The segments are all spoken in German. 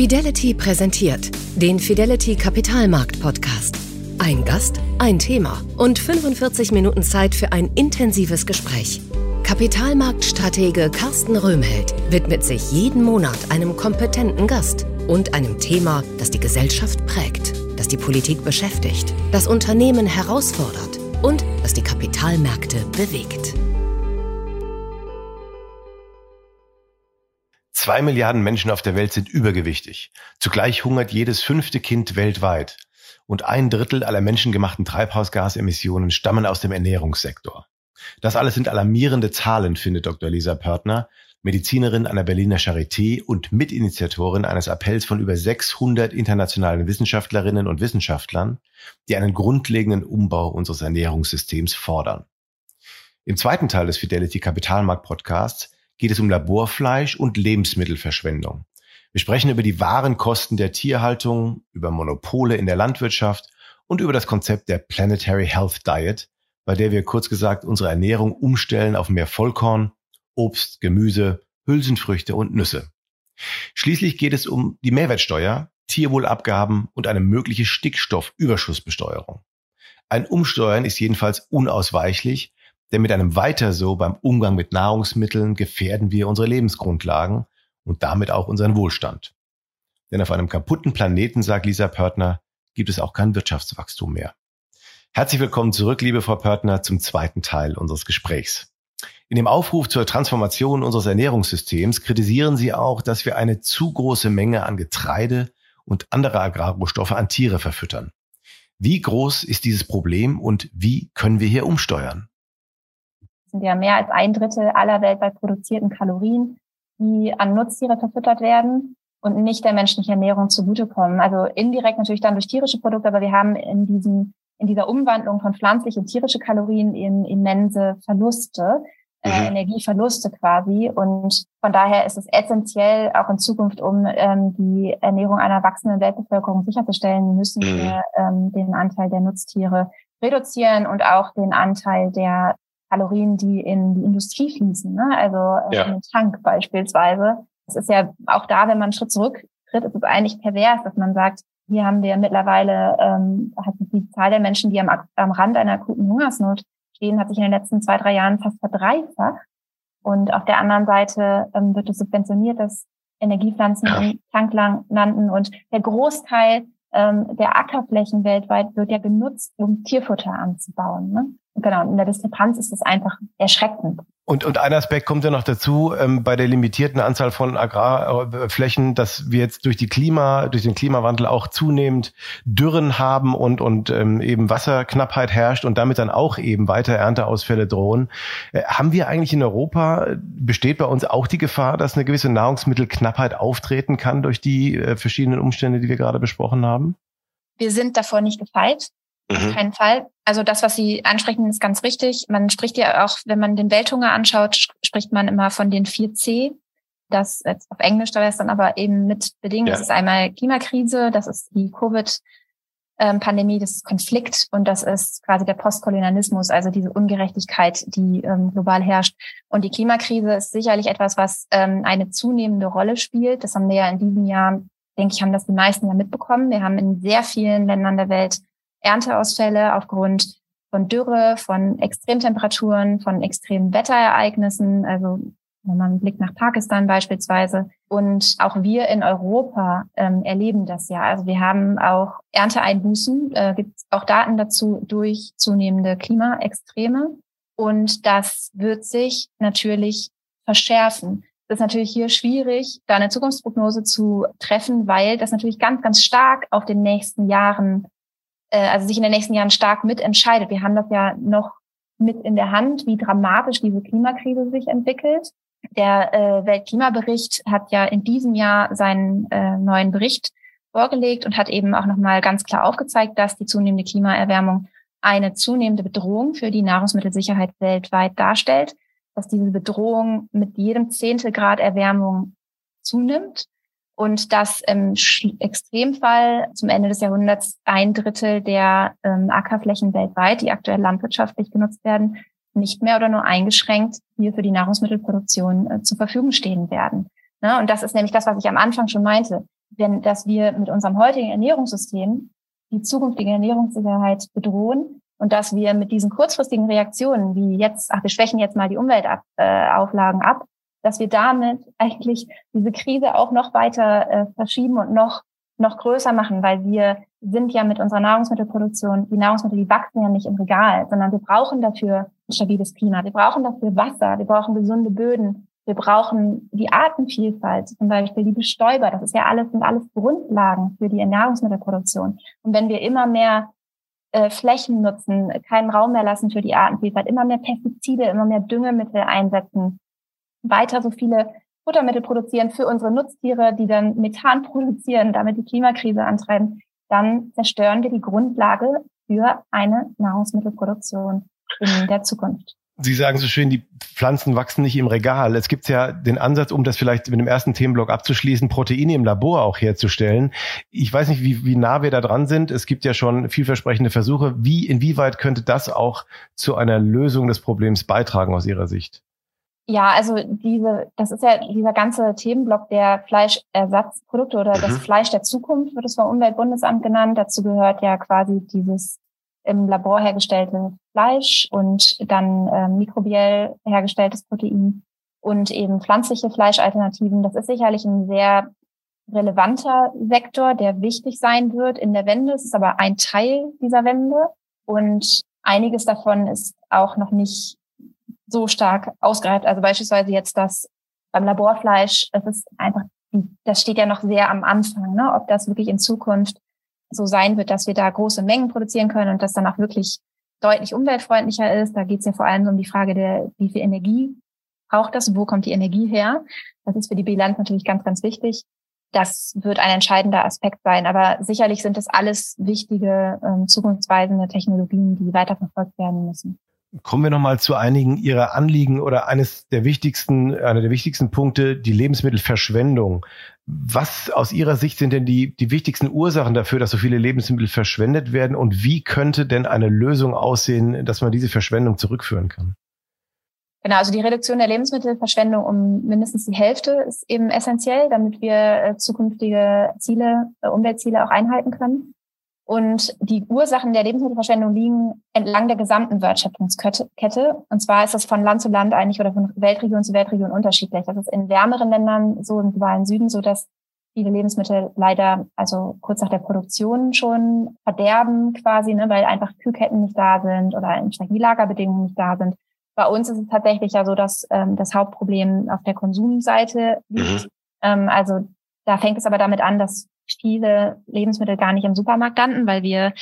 Fidelity präsentiert den Fidelity Kapitalmarkt Podcast. Ein Gast, ein Thema und 45 Minuten Zeit für ein intensives Gespräch. Kapitalmarktstratege Carsten Röhmheld widmet sich jeden Monat einem kompetenten Gast und einem Thema, das die Gesellschaft prägt, das die Politik beschäftigt, das Unternehmen herausfordert und das die Kapitalmärkte bewegt. Zwei Milliarden Menschen auf der Welt sind übergewichtig. Zugleich hungert jedes fünfte Kind weltweit. Und ein Drittel aller menschengemachten Treibhausgasemissionen stammen aus dem Ernährungssektor. Das alles sind alarmierende Zahlen, findet Dr. Lisa Pörtner, Medizinerin an der Berliner Charité und Mitinitiatorin eines Appells von über 600 internationalen Wissenschaftlerinnen und Wissenschaftlern, die einen grundlegenden Umbau unseres Ernährungssystems fordern. Im zweiten Teil des Fidelity Kapitalmarkt Podcasts geht es um Laborfleisch und Lebensmittelverschwendung. Wir sprechen über die wahren Kosten der Tierhaltung, über Monopole in der Landwirtschaft und über das Konzept der Planetary Health Diet, bei der wir kurz gesagt unsere Ernährung umstellen auf mehr Vollkorn, Obst, Gemüse, Hülsenfrüchte und Nüsse. Schließlich geht es um die Mehrwertsteuer, Tierwohlabgaben und eine mögliche Stickstoffüberschussbesteuerung. Ein Umsteuern ist jedenfalls unausweichlich, denn mit einem Weiter so beim Umgang mit Nahrungsmitteln gefährden wir unsere Lebensgrundlagen und damit auch unseren Wohlstand. Denn auf einem kaputten Planeten, sagt Lisa Pörtner, gibt es auch kein Wirtschaftswachstum mehr. Herzlich willkommen zurück, liebe Frau Pörtner, zum zweiten Teil unseres Gesprächs. In dem Aufruf zur Transformation unseres Ernährungssystems kritisieren Sie auch, dass wir eine zu große Menge an Getreide und andere Agrarrohstoffe an Tiere verfüttern. Wie groß ist dieses Problem und wie können wir hier umsteuern? Sind ja mehr als ein Drittel aller weltweit produzierten Kalorien, die an Nutztiere verfüttert werden und nicht der menschlichen Ernährung zugutekommen. Also indirekt natürlich dann durch tierische Produkte, aber wir haben in diesem in dieser Umwandlung von pflanzliche und tierische Kalorien in immense Verluste, äh, mhm. Energieverluste quasi. Und von daher ist es essentiell, auch in Zukunft, um ähm, die Ernährung einer wachsenden Weltbevölkerung sicherzustellen, müssen mhm. wir ähm, den Anteil der Nutztiere reduzieren und auch den Anteil der Kalorien, die in die Industrie fließen, ne? also äh, ja. in den Tank beispielsweise. Es ist ja auch da, wenn man einen Schritt zurücktritt, ist es eigentlich pervers, dass man sagt, hier haben wir mittlerweile ähm, hat die Zahl der Menschen, die am, am Rand einer akuten Hungersnot stehen, hat sich in den letzten zwei, drei Jahren fast verdreifacht. Und auf der anderen Seite ähm, wird es subventioniert, dass Energiepflanzen ja. im Tank landen und der Großteil ähm, der Ackerflächen weltweit wird ja genutzt, um Tierfutter anzubauen. Ne? Genau, in der Diskrepanz ist es einfach erschreckend. Und, und ein Aspekt kommt ja noch dazu, ähm, bei der limitierten Anzahl von Agrarflächen, dass wir jetzt durch die Klima, durch den Klimawandel auch zunehmend Dürren haben und, und ähm, eben Wasserknappheit herrscht und damit dann auch eben weiter Ernteausfälle drohen. Äh, haben wir eigentlich in Europa, besteht bei uns auch die Gefahr, dass eine gewisse Nahrungsmittelknappheit auftreten kann durch die äh, verschiedenen Umstände, die wir gerade besprochen haben? Wir sind davor nicht gefeit. Auf mhm. keinen Fall. Also das, was Sie ansprechen, ist ganz richtig. Man spricht ja auch, wenn man den Welthunger anschaut, spricht man immer von den 4C. Das jetzt auf Englisch, da wäre es dann aber eben mit bedingt. Ja. Das ist einmal Klimakrise, das ist die Covid-Pandemie, das ist Konflikt und das ist quasi der Postkolonialismus, also diese Ungerechtigkeit, die ähm, global herrscht. Und die Klimakrise ist sicherlich etwas, was ähm, eine zunehmende Rolle spielt. Das haben wir ja in diesem Jahr, denke ich, haben das die meisten ja mitbekommen. Wir haben in sehr vielen Ländern der Welt Ernteausfälle aufgrund von Dürre, von Extremtemperaturen, von extremen Wetterereignissen, also wenn man einen Blick nach Pakistan beispielsweise. Und auch wir in Europa ähm, erleben das ja. Also wir haben auch Ernteeinbußen, äh, gibt auch Daten dazu durch zunehmende Klimaextreme. Und das wird sich natürlich verschärfen. Das ist natürlich hier schwierig, da eine Zukunftsprognose zu treffen, weil das natürlich ganz, ganz stark auf den nächsten Jahren äh, also sich in den nächsten Jahren stark mitentscheidet. Wir haben das ja noch mit in der Hand, wie dramatisch diese Klimakrise sich entwickelt. Der äh, Weltklimabericht hat ja in diesem Jahr seinen äh, neuen Bericht vorgelegt und hat eben auch nochmal ganz klar aufgezeigt, dass die zunehmende Klimaerwärmung eine zunehmende Bedrohung für die Nahrungsmittelsicherheit weltweit darstellt, dass diese Bedrohung mit jedem Zehntelgrad Erwärmung zunimmt und dass im Extremfall zum Ende des Jahrhunderts ein Drittel der ähm, Ackerflächen weltweit, die aktuell landwirtschaftlich genutzt werden, nicht mehr oder nur eingeschränkt hier für die Nahrungsmittelproduktion äh, zur Verfügung stehen werden. Ne? Und das ist nämlich das, was ich am Anfang schon meinte. wenn, dass wir mit unserem heutigen Ernährungssystem die zukünftige Ernährungssicherheit bedrohen und dass wir mit diesen kurzfristigen Reaktionen, wie jetzt, ach, wir schwächen jetzt mal die Umweltauflagen ab, dass wir damit eigentlich diese Krise auch noch weiter äh, verschieben und noch noch größer machen, weil wir sind ja mit unserer Nahrungsmittelproduktion, die Nahrungsmittel, die wachsen ja nicht im Regal, sondern wir brauchen dafür ein stabiles Klima, wir brauchen dafür Wasser, wir brauchen gesunde Böden, wir brauchen die Artenvielfalt, zum Beispiel die Bestäuber, das ist ja alles, sind alles Grundlagen für die Nahrungsmittelproduktion. Und wenn wir immer mehr äh, Flächen nutzen, keinen Raum mehr lassen für die Artenvielfalt, immer mehr Pestizide, immer mehr Düngemittel einsetzen, weiter so viele Futtermittel produzieren für unsere Nutztiere, die dann Methan produzieren, damit die Klimakrise antreiben, dann zerstören wir die Grundlage für eine Nahrungsmittelproduktion in der Zukunft. Sie sagen so schön, die Pflanzen wachsen nicht im Regal. Es gibt ja den Ansatz, um das vielleicht mit dem ersten Themenblock abzuschließen, Proteine im Labor auch herzustellen. Ich weiß nicht, wie, wie nah wir da dran sind. Es gibt ja schon vielversprechende Versuche. Wie, inwieweit könnte das auch zu einer Lösung des Problems beitragen aus Ihrer Sicht? Ja, also diese, das ist ja dieser ganze Themenblock der Fleischersatzprodukte oder mhm. das Fleisch der Zukunft, wird es vom Umweltbundesamt genannt. Dazu gehört ja quasi dieses im Labor hergestellte Fleisch und dann äh, mikrobiell hergestelltes Protein und eben pflanzliche Fleischalternativen. Das ist sicherlich ein sehr relevanter Sektor, der wichtig sein wird in der Wende. Es ist aber ein Teil dieser Wende und einiges davon ist auch noch nicht so stark ausgereift. Also beispielsweise jetzt das beim Laborfleisch, es ist einfach, das steht ja noch sehr am Anfang, ne? ob das wirklich in Zukunft so sein wird, dass wir da große Mengen produzieren können und das dann auch wirklich deutlich umweltfreundlicher ist. Da geht es ja vor allem um die Frage der, wie viel Energie braucht das, wo kommt die Energie her. Das ist für die Bilanz natürlich ganz, ganz wichtig. Das wird ein entscheidender Aspekt sein. Aber sicherlich sind das alles wichtige, ähm, zukunftsweisende Technologien, die weiterverfolgt werden müssen. Kommen wir nochmal zu einigen Ihrer Anliegen oder eines der wichtigsten, einer der wichtigsten Punkte, die Lebensmittelverschwendung. Was aus Ihrer Sicht sind denn die, die wichtigsten Ursachen dafür, dass so viele Lebensmittel verschwendet werden und wie könnte denn eine Lösung aussehen, dass man diese Verschwendung zurückführen kann? Genau, also die Reduktion der Lebensmittelverschwendung um mindestens die Hälfte ist eben essentiell, damit wir äh, zukünftige Ziele, äh, Umweltziele auch einhalten können. Und die Ursachen der Lebensmittelverschwendung liegen entlang der gesamten Wertschöpfungskette. Und zwar ist das von Land zu Land eigentlich oder von Weltregion zu Weltregion unterschiedlich. Das ist in wärmeren Ländern, so im globalen Süden, so dass viele Lebensmittel leider, also kurz nach der Produktion schon verderben quasi, ne, weil einfach Kühlketten nicht da sind oder entsprechend die Lagerbedingungen nicht da sind. Bei uns ist es tatsächlich ja so, dass ähm, das Hauptproblem auf der Konsumseite liegt. Mhm. Ähm, also da fängt es aber damit an, dass viele Lebensmittel gar nicht im Supermarkt landen, weil wir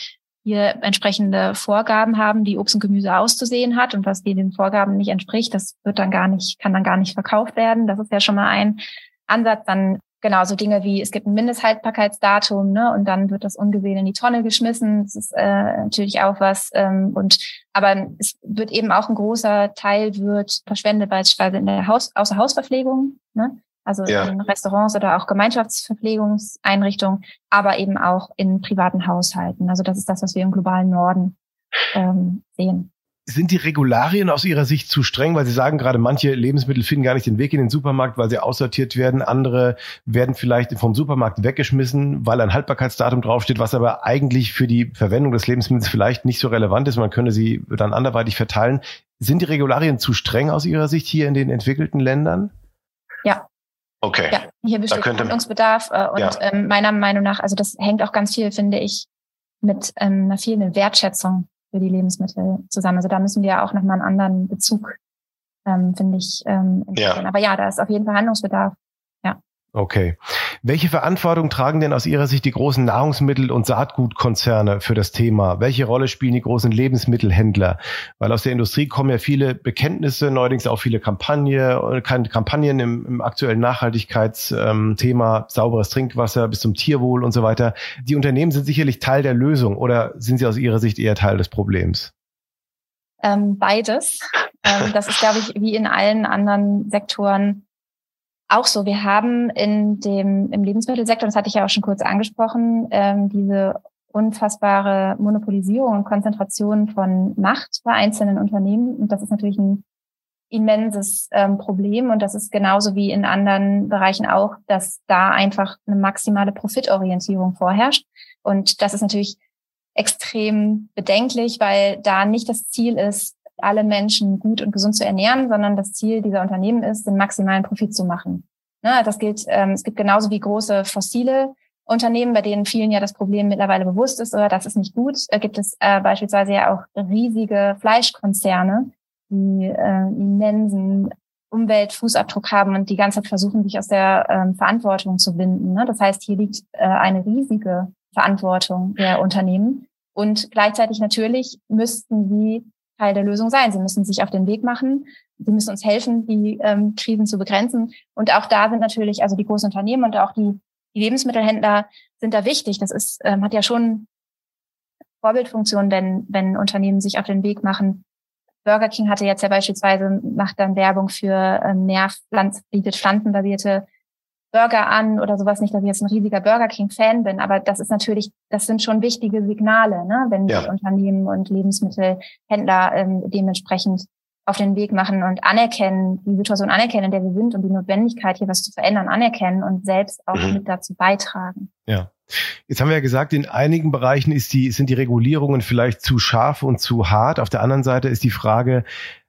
hier entsprechende Vorgaben haben, wie Obst und Gemüse auszusehen hat und was den Vorgaben nicht entspricht, das wird dann gar nicht, kann dann gar nicht verkauft werden. Das ist ja schon mal ein Ansatz. Dann genau so Dinge wie es gibt ein Mindesthaltbarkeitsdatum, ne, und dann wird das ungesehen in die Tonne geschmissen. Das ist äh, natürlich auch was. Ähm, und aber es wird eben auch ein großer Teil wird verschwendet, beispielsweise in der Haus, Außerhausverpflegung. Ne? Also ja. in Restaurants oder auch Gemeinschaftsverpflegungseinrichtungen, aber eben auch in privaten Haushalten. Also das ist das, was wir im globalen Norden ähm, sehen. Sind die Regularien aus Ihrer Sicht zu streng, weil Sie sagen gerade, manche Lebensmittel finden gar nicht den Weg in den Supermarkt, weil sie aussortiert werden. Andere werden vielleicht vom Supermarkt weggeschmissen, weil ein Haltbarkeitsdatum draufsteht, was aber eigentlich für die Verwendung des Lebensmittels vielleicht nicht so relevant ist. Man könne sie dann anderweitig verteilen. Sind die Regularien zu streng aus Ihrer Sicht hier in den entwickelten Ländern? Ja, Okay. Ja, hier besteht Handlungsbedarf äh, und ja. ähm, meiner Meinung nach, also das hängt auch ganz viel, finde ich, mit ähm, einer fehlenden Wertschätzung für die Lebensmittel zusammen. Also da müssen wir auch nochmal einen anderen Bezug, ähm, finde ich, ähm, entwickeln. Ja. Aber ja, da ist auf jeden Fall Handlungsbedarf. Okay. Welche Verantwortung tragen denn aus Ihrer Sicht die großen Nahrungsmittel- und Saatgutkonzerne für das Thema? Welche Rolle spielen die großen Lebensmittelhändler? Weil aus der Industrie kommen ja viele Bekenntnisse, neuerdings auch viele Kampagne, Kampagnen im, im aktuellen Nachhaltigkeitsthema, ähm, sauberes Trinkwasser bis zum Tierwohl und so weiter. Die Unternehmen sind sicherlich Teil der Lösung oder sind sie aus Ihrer Sicht eher Teil des Problems? Ähm, beides. Ähm, das ist, glaube ich, wie in allen anderen Sektoren auch so, wir haben in dem, im Lebensmittelsektor, das hatte ich ja auch schon kurz angesprochen, ähm, diese unfassbare Monopolisierung und Konzentration von Macht bei einzelnen Unternehmen. Und das ist natürlich ein immenses ähm, Problem und das ist genauso wie in anderen Bereichen auch, dass da einfach eine maximale Profitorientierung vorherrscht. Und das ist natürlich extrem bedenklich, weil da nicht das Ziel ist, alle Menschen gut und gesund zu ernähren, sondern das Ziel dieser Unternehmen ist, den maximalen Profit zu machen. Ne, das gilt, ähm, es gibt genauso wie große fossile Unternehmen, bei denen vielen ja das Problem mittlerweile bewusst ist, oder das ist nicht gut, äh, gibt es äh, beispielsweise ja auch riesige Fleischkonzerne, die äh, immensen Umweltfußabdruck haben und die ganze Zeit versuchen, sich aus der ähm, Verantwortung zu binden. Ne? Das heißt, hier liegt äh, eine riesige Verantwortung der Unternehmen. Und gleichzeitig natürlich müssten sie Teil der Lösung sein. Sie müssen sich auf den Weg machen. Sie müssen uns helfen, die ähm, Krisen zu begrenzen. Und auch da sind natürlich, also die großen Unternehmen und auch die, die Lebensmittelhändler sind da wichtig. Das ist, ähm, hat ja schon Vorbildfunktion, wenn, wenn Unternehmen sich auf den Weg machen. Burger King hatte jetzt ja beispielsweise, macht dann Werbung für ähm, mehr Pflanz, bietet pflanzenbasierte Burger an oder sowas. Nicht, dass ich jetzt ein riesiger Burger King-Fan bin, aber das ist natürlich, das sind schon wichtige Signale, ne? wenn ja. die Unternehmen und Lebensmittelhändler ähm, dementsprechend auf den Weg machen und anerkennen, die Situation anerkennen, in der wir sind und die Notwendigkeit, hier was zu verändern, anerkennen und selbst auch mhm. mit dazu beitragen. Ja. Jetzt haben wir ja gesagt, in einigen Bereichen ist die, sind die Regulierungen vielleicht zu scharf und zu hart. Auf der anderen Seite ist die Frage,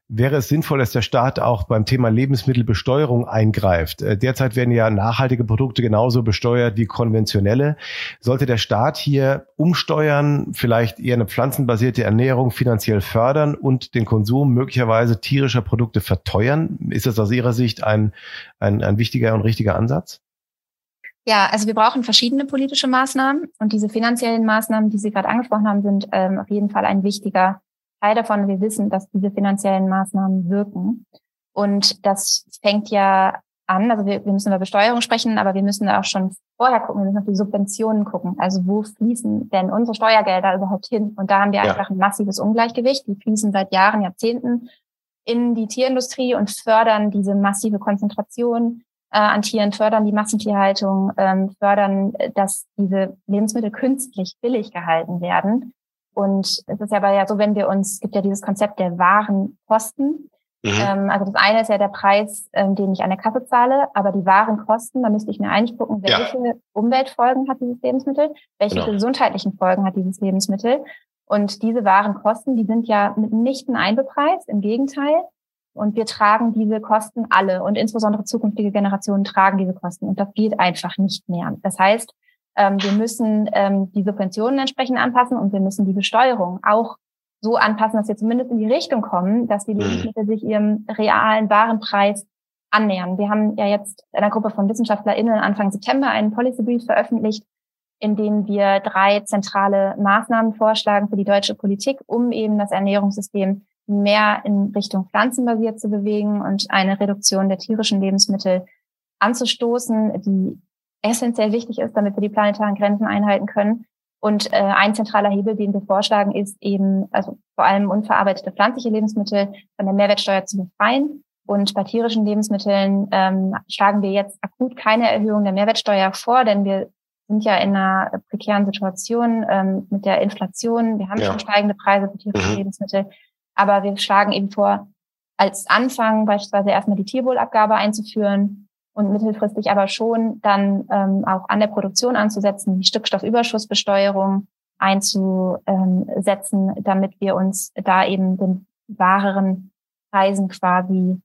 wäre es sinnvoll, dass der Staat auch beim Thema Lebensmittelbesteuerung eingreift. Äh, derzeit werden ja nachhaltige Produkte genauso besteuert wie konventionelle. Sollte der Staat hier umsteuern, vielleicht eher eine pflanzenbasierte Ernährung finanziell fördern und den Konsum möglicherweise tierischer Produkte verteuern? Ist das aus Ihrer Sicht ein, ein, ein wichtiger und richtiger Ansatz? Ja, also wir brauchen verschiedene politische Maßnahmen und diese finanziellen Maßnahmen, die Sie gerade angesprochen haben, sind ähm, auf jeden Fall ein wichtiger Teil davon, wir wissen, dass diese finanziellen Maßnahmen wirken. Und das fängt ja an, also wir, wir müssen über Besteuerung sprechen, aber wir müssen auch schon vorher gucken, wir müssen auf die Subventionen gucken. Also wo fließen denn unsere Steuergelder überhaupt hin? Und da haben wir ja. einfach ein massives Ungleichgewicht. Die fließen seit Jahren, Jahrzehnten in die Tierindustrie und fördern diese massive Konzentration äh, an Tieren, fördern die Massentierhaltung, ähm, fördern, dass diese Lebensmittel künstlich billig gehalten werden. Und es ist ja aber ja so, wenn wir uns, es gibt ja dieses Konzept der wahren Kosten. Mhm. Ähm, also das eine ist ja der Preis, ähm, den ich an der Kasse zahle, aber die wahren Kosten, da müsste ich mir eigentlich gucken, welche ja. Umweltfolgen hat dieses Lebensmittel, welche genau. gesundheitlichen Folgen hat dieses Lebensmittel. Und diese wahren Kosten, die sind ja mitnichten einbepreist, im Gegenteil. Und wir tragen diese Kosten alle und insbesondere zukünftige Generationen tragen diese Kosten. Und das geht einfach nicht mehr. Das heißt, ähm, wir müssen ähm, die Subventionen entsprechend anpassen und wir müssen die Besteuerung auch so anpassen, dass wir zumindest in die Richtung kommen, dass die mhm. Lebensmittel sich ihrem realen Warenpreis annähern. Wir haben ja jetzt in einer Gruppe von WissenschaftlerInnen Anfang September einen Policy Brief veröffentlicht, in dem wir drei zentrale Maßnahmen vorschlagen für die deutsche Politik, um eben das Ernährungssystem mehr in Richtung pflanzenbasiert zu bewegen und eine Reduktion der tierischen Lebensmittel anzustoßen, die essentiell wichtig ist, damit wir die planetaren Grenzen einhalten können. Und äh, ein zentraler Hebel, den wir vorschlagen, ist eben, also vor allem unverarbeitete pflanzliche Lebensmittel von der Mehrwertsteuer zu befreien. Und bei tierischen Lebensmitteln ähm, schlagen wir jetzt akut keine Erhöhung der Mehrwertsteuer vor, denn wir sind ja in einer prekären Situation ähm, mit der Inflation. Wir haben ja. schon steigende Preise für tierische mhm. Lebensmittel. Aber wir schlagen eben vor, als Anfang beispielsweise erstmal die Tierwohlabgabe einzuführen und mittelfristig aber schon dann ähm, auch an der Produktion anzusetzen, die Stückstoffüberschussbesteuerung einzusetzen, damit wir uns da eben den wahreren Preisen quasi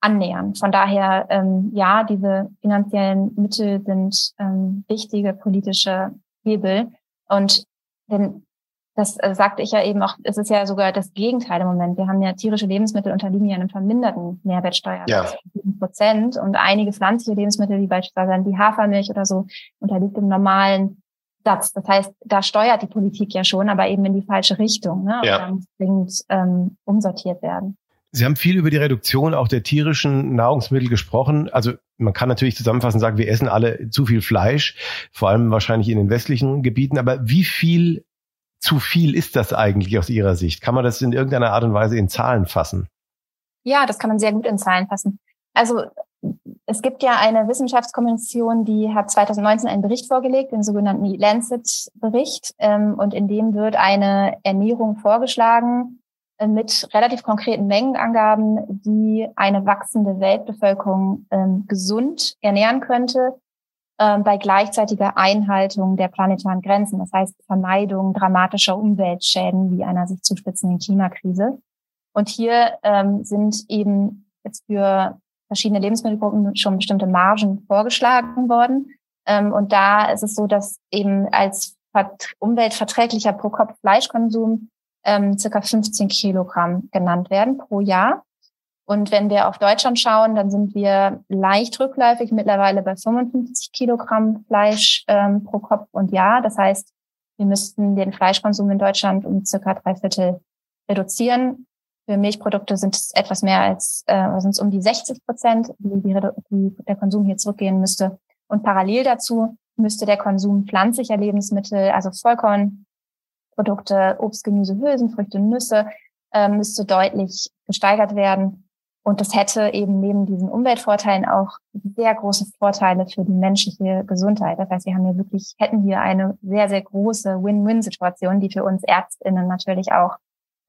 annähern. Von daher, ähm, ja, diese finanziellen Mittel sind ähm, wichtige politische Hebel. Und denn das äh, sagte ich ja eben auch, es ist ja sogar das Gegenteil im Moment. Wir haben ja tierische Lebensmittel unterliegen ja einem verminderten Mehrwertsteuer. Ja. Prozent und einige pflanzliche Lebensmittel, wie beispielsweise die Hafermilch oder so, unterliegt im normalen Satz. Das heißt, da steuert die Politik ja schon, aber eben in die falsche Richtung. Ne? Ja. Und dann muss dringend ähm, umsortiert werden. Sie haben viel über die Reduktion auch der tierischen Nahrungsmittel gesprochen. Also man kann natürlich zusammenfassend sagen, wir essen alle zu viel Fleisch, vor allem wahrscheinlich in den westlichen Gebieten. Aber wie viel zu viel ist das eigentlich aus Ihrer Sicht? Kann man das in irgendeiner Art und Weise in Zahlen fassen? Ja, das kann man sehr gut in Zahlen fassen. Also es gibt ja eine Wissenschaftskommission, die hat 2019 einen Bericht vorgelegt, den sogenannten Lancet-Bericht, ähm, und in dem wird eine Ernährung vorgeschlagen, äh, mit relativ konkreten Mengenangaben, die eine wachsende Weltbevölkerung ähm, gesund ernähren könnte, bei gleichzeitiger Einhaltung der planetaren Grenzen, das heißt Vermeidung dramatischer Umweltschäden wie einer sich zuspitzenden Klimakrise. Und hier ähm, sind eben jetzt für verschiedene Lebensmittelgruppen schon bestimmte Margen vorgeschlagen worden. Ähm, und da ist es so, dass eben als umweltverträglicher pro Kopf Fleischkonsum ähm, circa 15 Kilogramm genannt werden pro Jahr. Und wenn wir auf Deutschland schauen, dann sind wir leicht rückläufig, mittlerweile bei 55 Kilogramm Fleisch ähm, pro Kopf und Jahr. Das heißt, wir müssten den Fleischkonsum in Deutschland um circa drei Viertel reduzieren. Für Milchprodukte sind es etwas mehr als, äh, sind es um die 60 Prozent, die, die, die der Konsum hier zurückgehen müsste. Und parallel dazu müsste der Konsum pflanzlicher Lebensmittel, also Vollkornprodukte, Obst, Gemüse, Hülsenfrüchte, Nüsse, äh, müsste deutlich gesteigert werden. Und das hätte eben neben diesen Umweltvorteilen auch sehr große Vorteile für die menschliche Gesundheit. Das heißt, wir haben hier wirklich, hätten hier eine sehr, sehr große Win-Win-Situation, die für uns ÄrztInnen natürlich auch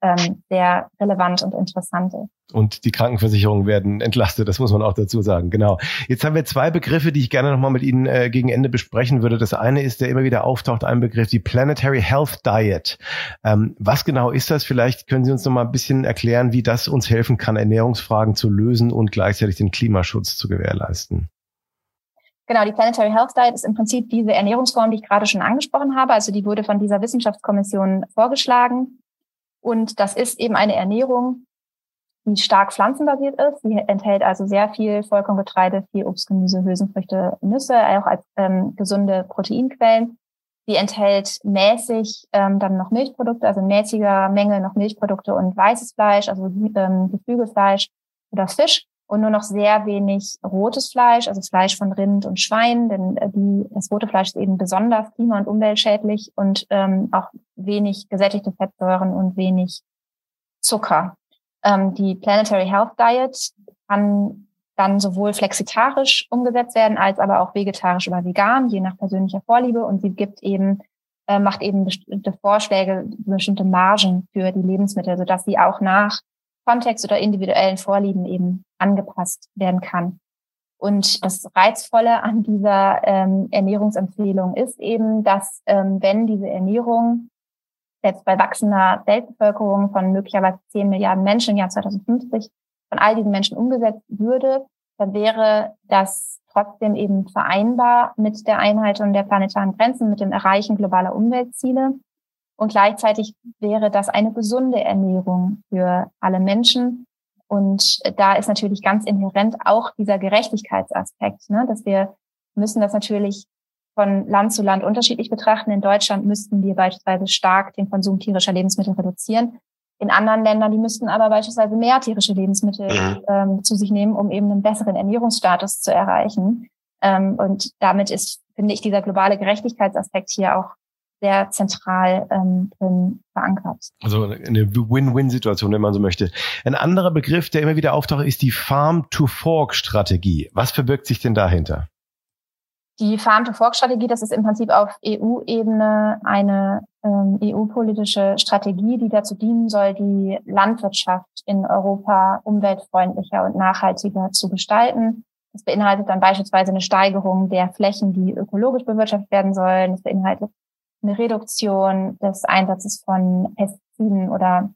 ähm, sehr relevant und interessant ist. Und die Krankenversicherungen werden entlastet, das muss man auch dazu sagen. Genau. Jetzt haben wir zwei Begriffe, die ich gerne nochmal mit Ihnen äh, gegen Ende besprechen würde. Das eine ist, der immer wieder auftaucht, ein Begriff, die Planetary Health Diet. Ähm, was genau ist das? Vielleicht können Sie uns nochmal ein bisschen erklären, wie das uns helfen kann, Ernährungsfragen zu lösen und gleichzeitig den Klimaschutz zu gewährleisten. Genau, die Planetary Health Diet ist im Prinzip diese Ernährungsform, die ich gerade schon angesprochen habe. Also die wurde von dieser Wissenschaftskommission vorgeschlagen. Und das ist eben eine Ernährung, die stark pflanzenbasiert ist. Sie enthält also sehr viel Vollkorngetreide, viel Obst, Gemüse, Hülsenfrüchte, Nüsse, auch als ähm, gesunde Proteinquellen. Sie enthält mäßig ähm, dann noch Milchprodukte, also in mäßiger Menge noch Milchprodukte und weißes Fleisch, also ähm, Geflügelfleisch oder Fisch und nur noch sehr wenig rotes Fleisch, also Fleisch von Rind und Schwein, denn äh, die, das rote Fleisch ist eben besonders klima- und umweltschädlich und ähm, auch wenig gesättigte Fettsäuren und wenig Zucker. Ähm, die Planetary Health Diet kann dann sowohl flexitarisch umgesetzt werden als aber auch vegetarisch oder vegan, je nach persönlicher Vorliebe. Und sie gibt eben, äh, macht eben bestimmte Vorschläge, bestimmte Margen für die Lebensmittel, sodass sie auch nach Kontext oder individuellen Vorlieben eben angepasst werden kann. Und das Reizvolle an dieser ähm, Ernährungsempfehlung ist eben, dass ähm, wenn diese Ernährung selbst bei wachsender Weltbevölkerung von möglicherweise 10 Milliarden Menschen im Jahr 2050 von all diesen Menschen umgesetzt würde, dann wäre das trotzdem eben vereinbar mit der Einhaltung der planetaren Grenzen, mit dem Erreichen globaler Umweltziele und gleichzeitig wäre das eine gesunde Ernährung für alle Menschen. Und da ist natürlich ganz inhärent auch dieser Gerechtigkeitsaspekt, ne? dass wir müssen das natürlich von Land zu Land unterschiedlich betrachten. In Deutschland müssten wir beispielsweise stark den Konsum tierischer Lebensmittel reduzieren. In anderen Ländern, die müssten aber beispielsweise mehr tierische Lebensmittel mhm. ähm, zu sich nehmen, um eben einen besseren Ernährungsstatus zu erreichen. Ähm, und damit ist, finde ich, dieser globale Gerechtigkeitsaspekt hier auch sehr zentral ähm, drin verankert. Also eine Win-Win-Situation, wenn man so möchte. Ein anderer Begriff, der immer wieder auftaucht, ist die Farm-to-Fork-Strategie. Was verbirgt sich denn dahinter? Die Farm-to-Fork-Strategie, das ist im Prinzip auf EU-Ebene eine ähm, EU-politische Strategie, die dazu dienen soll, die Landwirtschaft in Europa umweltfreundlicher und nachhaltiger zu gestalten. Das beinhaltet dann beispielsweise eine Steigerung der Flächen, die ökologisch bewirtschaftet werden sollen. Das beinhaltet eine Reduktion des Einsatzes von Pestiziden oder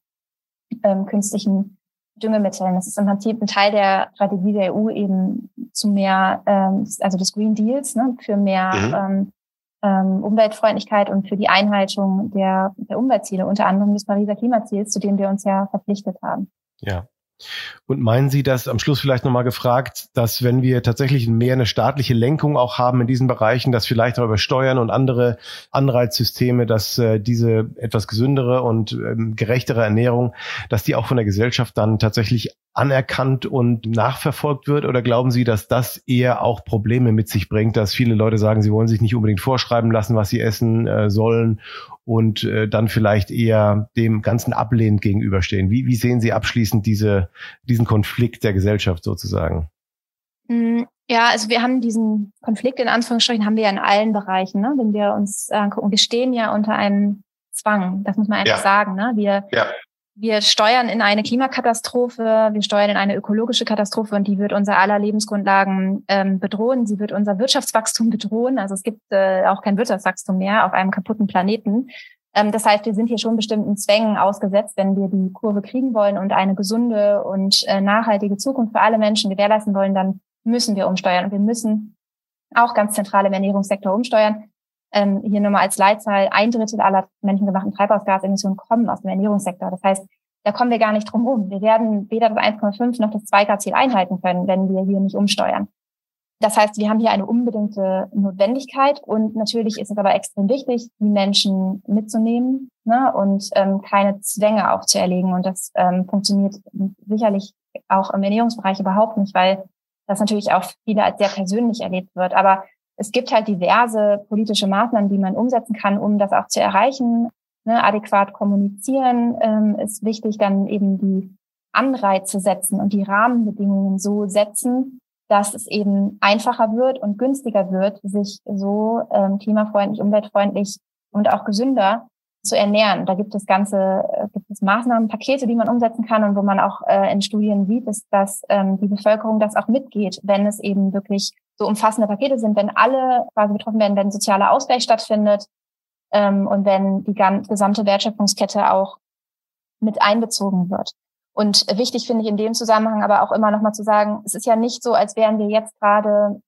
ähm, künstlichen Düngemitteln. Das ist im Prinzip ein Teil der Strategie der EU eben zu mehr, ähm, also des Green Deals, ne, für mehr mhm. ähm, ähm, Umweltfreundlichkeit und für die Einhaltung der, der Umweltziele, unter anderem des Pariser Klimaziels, zu dem wir uns ja verpflichtet haben. Ja, und meinen Sie das am Schluss vielleicht nochmal gefragt, dass wenn wir tatsächlich mehr eine staatliche Lenkung auch haben in diesen Bereichen, dass vielleicht auch über Steuern und andere Anreizsysteme, dass äh, diese etwas gesündere und ähm, gerechtere Ernährung, dass die auch von der Gesellschaft dann tatsächlich anerkannt und nachverfolgt wird? Oder glauben Sie, dass das eher auch Probleme mit sich bringt, dass viele Leute sagen, sie wollen sich nicht unbedingt vorschreiben lassen, was sie essen äh, sollen und äh, dann vielleicht eher dem Ganzen ablehnend gegenüberstehen? Wie, wie sehen Sie abschließend diese, diesen Konflikt der Gesellschaft sozusagen? Mm, ja, also wir haben diesen Konflikt in Anführungsstrichen haben wir ja in allen Bereichen, ne? wenn wir uns angucken. Wir stehen ja unter einem Zwang, das muss man einfach ja. sagen. Ne? Wir, ja wir steuern in eine Klimakatastrophe, wir steuern in eine ökologische Katastrophe und die wird unser aller Lebensgrundlagen ähm, bedrohen. Sie wird unser Wirtschaftswachstum bedrohen. Also es gibt äh, auch kein Wirtschaftswachstum mehr auf einem kaputten Planeten. Ähm, das heißt, wir sind hier schon bestimmten Zwängen ausgesetzt, wenn wir die Kurve kriegen wollen und eine gesunde und äh, nachhaltige Zukunft für alle Menschen gewährleisten wollen, dann müssen wir umsteuern. Und wir müssen auch ganz zentral im Ernährungssektor umsteuern. Ähm, hier nur mal als Leitzahl, ein Drittel aller menschengemachten Treibhausgasemissionen kommen aus dem Ernährungssektor. Das heißt, da kommen wir gar nicht drum rum. Wir werden weder das 1,5 noch das 2 Grad Ziel einhalten können, wenn wir hier nicht umsteuern. Das heißt, wir haben hier eine unbedingte Notwendigkeit und natürlich ist es aber extrem wichtig, die Menschen mitzunehmen ne, und ähm, keine Zwänge aufzuerlegen. Und das ähm, funktioniert sicherlich auch im Ernährungsbereich überhaupt nicht, weil das natürlich auch viele als sehr persönlich erlebt wird. Aber es gibt halt diverse politische Maßnahmen, die man umsetzen kann, um das auch zu erreichen. Ne, adäquat kommunizieren ähm, ist wichtig, dann eben die Anreize setzen und die Rahmenbedingungen so setzen, dass es eben einfacher wird und günstiger wird, sich so ähm, klimafreundlich, umweltfreundlich und auch gesünder zu ernähren. Da gibt es ganze, äh, gibt es Maßnahmenpakete, die man umsetzen kann und wo man auch äh, in Studien sieht, ist, dass ähm, die Bevölkerung das auch mitgeht, wenn es eben wirklich so umfassende Pakete sind, wenn alle quasi betroffen werden, wenn sozialer Ausgleich stattfindet ähm, und wenn die gesamte Wertschöpfungskette auch mit einbezogen wird. Und wichtig finde ich in dem Zusammenhang aber auch immer nochmal zu sagen, es ist ja nicht so, als wären wir jetzt gerade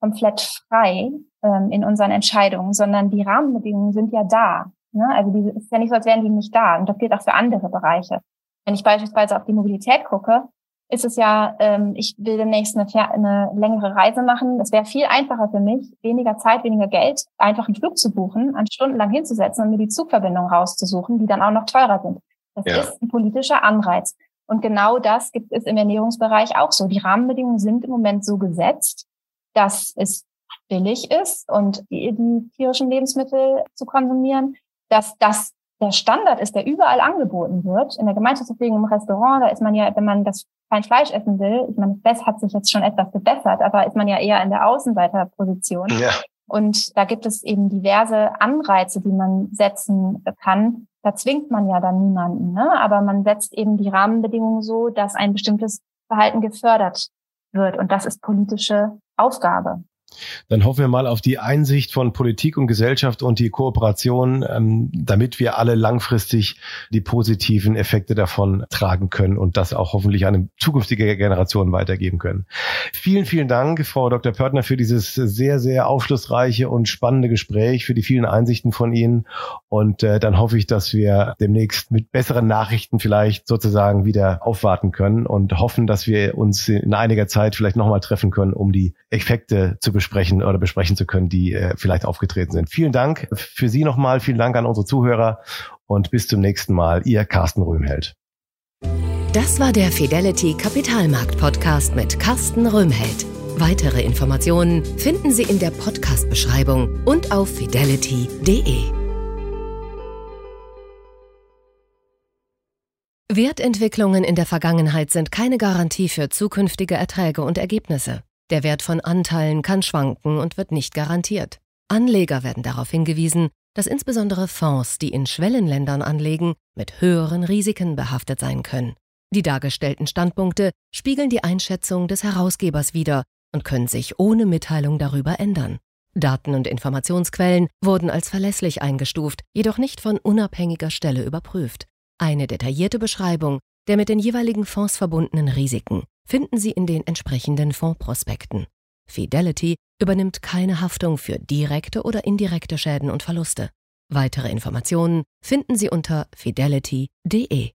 komplett frei ähm, in unseren Entscheidungen, sondern die Rahmenbedingungen sind ja da. Ne? Also die, es ist ja nicht so, als wären die nicht da. Und das gilt auch für andere Bereiche. Wenn ich beispielsweise auf die Mobilität gucke, ist es ja, ähm, ich will demnächst eine, eine längere Reise machen. Es wäre viel einfacher für mich, weniger Zeit, weniger Geld, einfach einen Flug zu buchen, an stundenlang hinzusetzen und mir die Zugverbindung rauszusuchen, die dann auch noch teurer sind. Das ja. ist ein politischer Anreiz. Und genau das gibt es im Ernährungsbereich auch so. Die Rahmenbedingungen sind im Moment so gesetzt, dass es billig ist und die, die tierischen Lebensmittel zu konsumieren, dass das der Standard ist, der überall angeboten wird. In der Gemeinschaftsverpflegung im Restaurant, da ist man ja, wenn man das kein Fleisch essen will, ich meine, das hat sich jetzt schon etwas gebessert, aber ist man ja eher in der Außenseiterposition. Ja. Und da gibt es eben diverse Anreize, die man setzen kann, da zwingt man ja dann niemanden, ne? aber man setzt eben die Rahmenbedingungen so, dass ein bestimmtes Verhalten gefördert wird. Und das ist politische Aufgabe. Dann hoffen wir mal auf die Einsicht von Politik und Gesellschaft und die Kooperation, ähm, damit wir alle langfristig die positiven Effekte davon tragen können und das auch hoffentlich an zukünftige Generationen weitergeben können. Vielen, vielen Dank, Frau Dr. Pörtner, für dieses sehr, sehr aufschlussreiche und spannende Gespräch, für die vielen Einsichten von Ihnen. Und äh, dann hoffe ich, dass wir demnächst mit besseren Nachrichten vielleicht sozusagen wieder aufwarten können und hoffen, dass wir uns in einiger Zeit vielleicht nochmal treffen können, um die Effekte zu besprechen oder besprechen zu können, die äh, vielleicht aufgetreten sind. Vielen Dank für Sie nochmal, vielen Dank an unsere Zuhörer und bis zum nächsten Mal. Ihr Carsten Röhmheld. Das war der Fidelity Kapitalmarkt Podcast mit Carsten Röhmheld. Weitere Informationen finden Sie in der Podcast-Beschreibung und auf fidelity.de. Wertentwicklungen in der Vergangenheit sind keine Garantie für zukünftige Erträge und Ergebnisse. Der Wert von Anteilen kann schwanken und wird nicht garantiert. Anleger werden darauf hingewiesen, dass insbesondere Fonds, die in Schwellenländern anlegen, mit höheren Risiken behaftet sein können. Die dargestellten Standpunkte spiegeln die Einschätzung des Herausgebers wider und können sich ohne Mitteilung darüber ändern. Daten und Informationsquellen wurden als verlässlich eingestuft, jedoch nicht von unabhängiger Stelle überprüft. Eine detaillierte Beschreibung der mit den jeweiligen Fonds verbundenen Risiken finden Sie in den entsprechenden Fondsprospekten. Fidelity übernimmt keine Haftung für direkte oder indirekte Schäden und Verluste. Weitere Informationen finden Sie unter fidelity.de.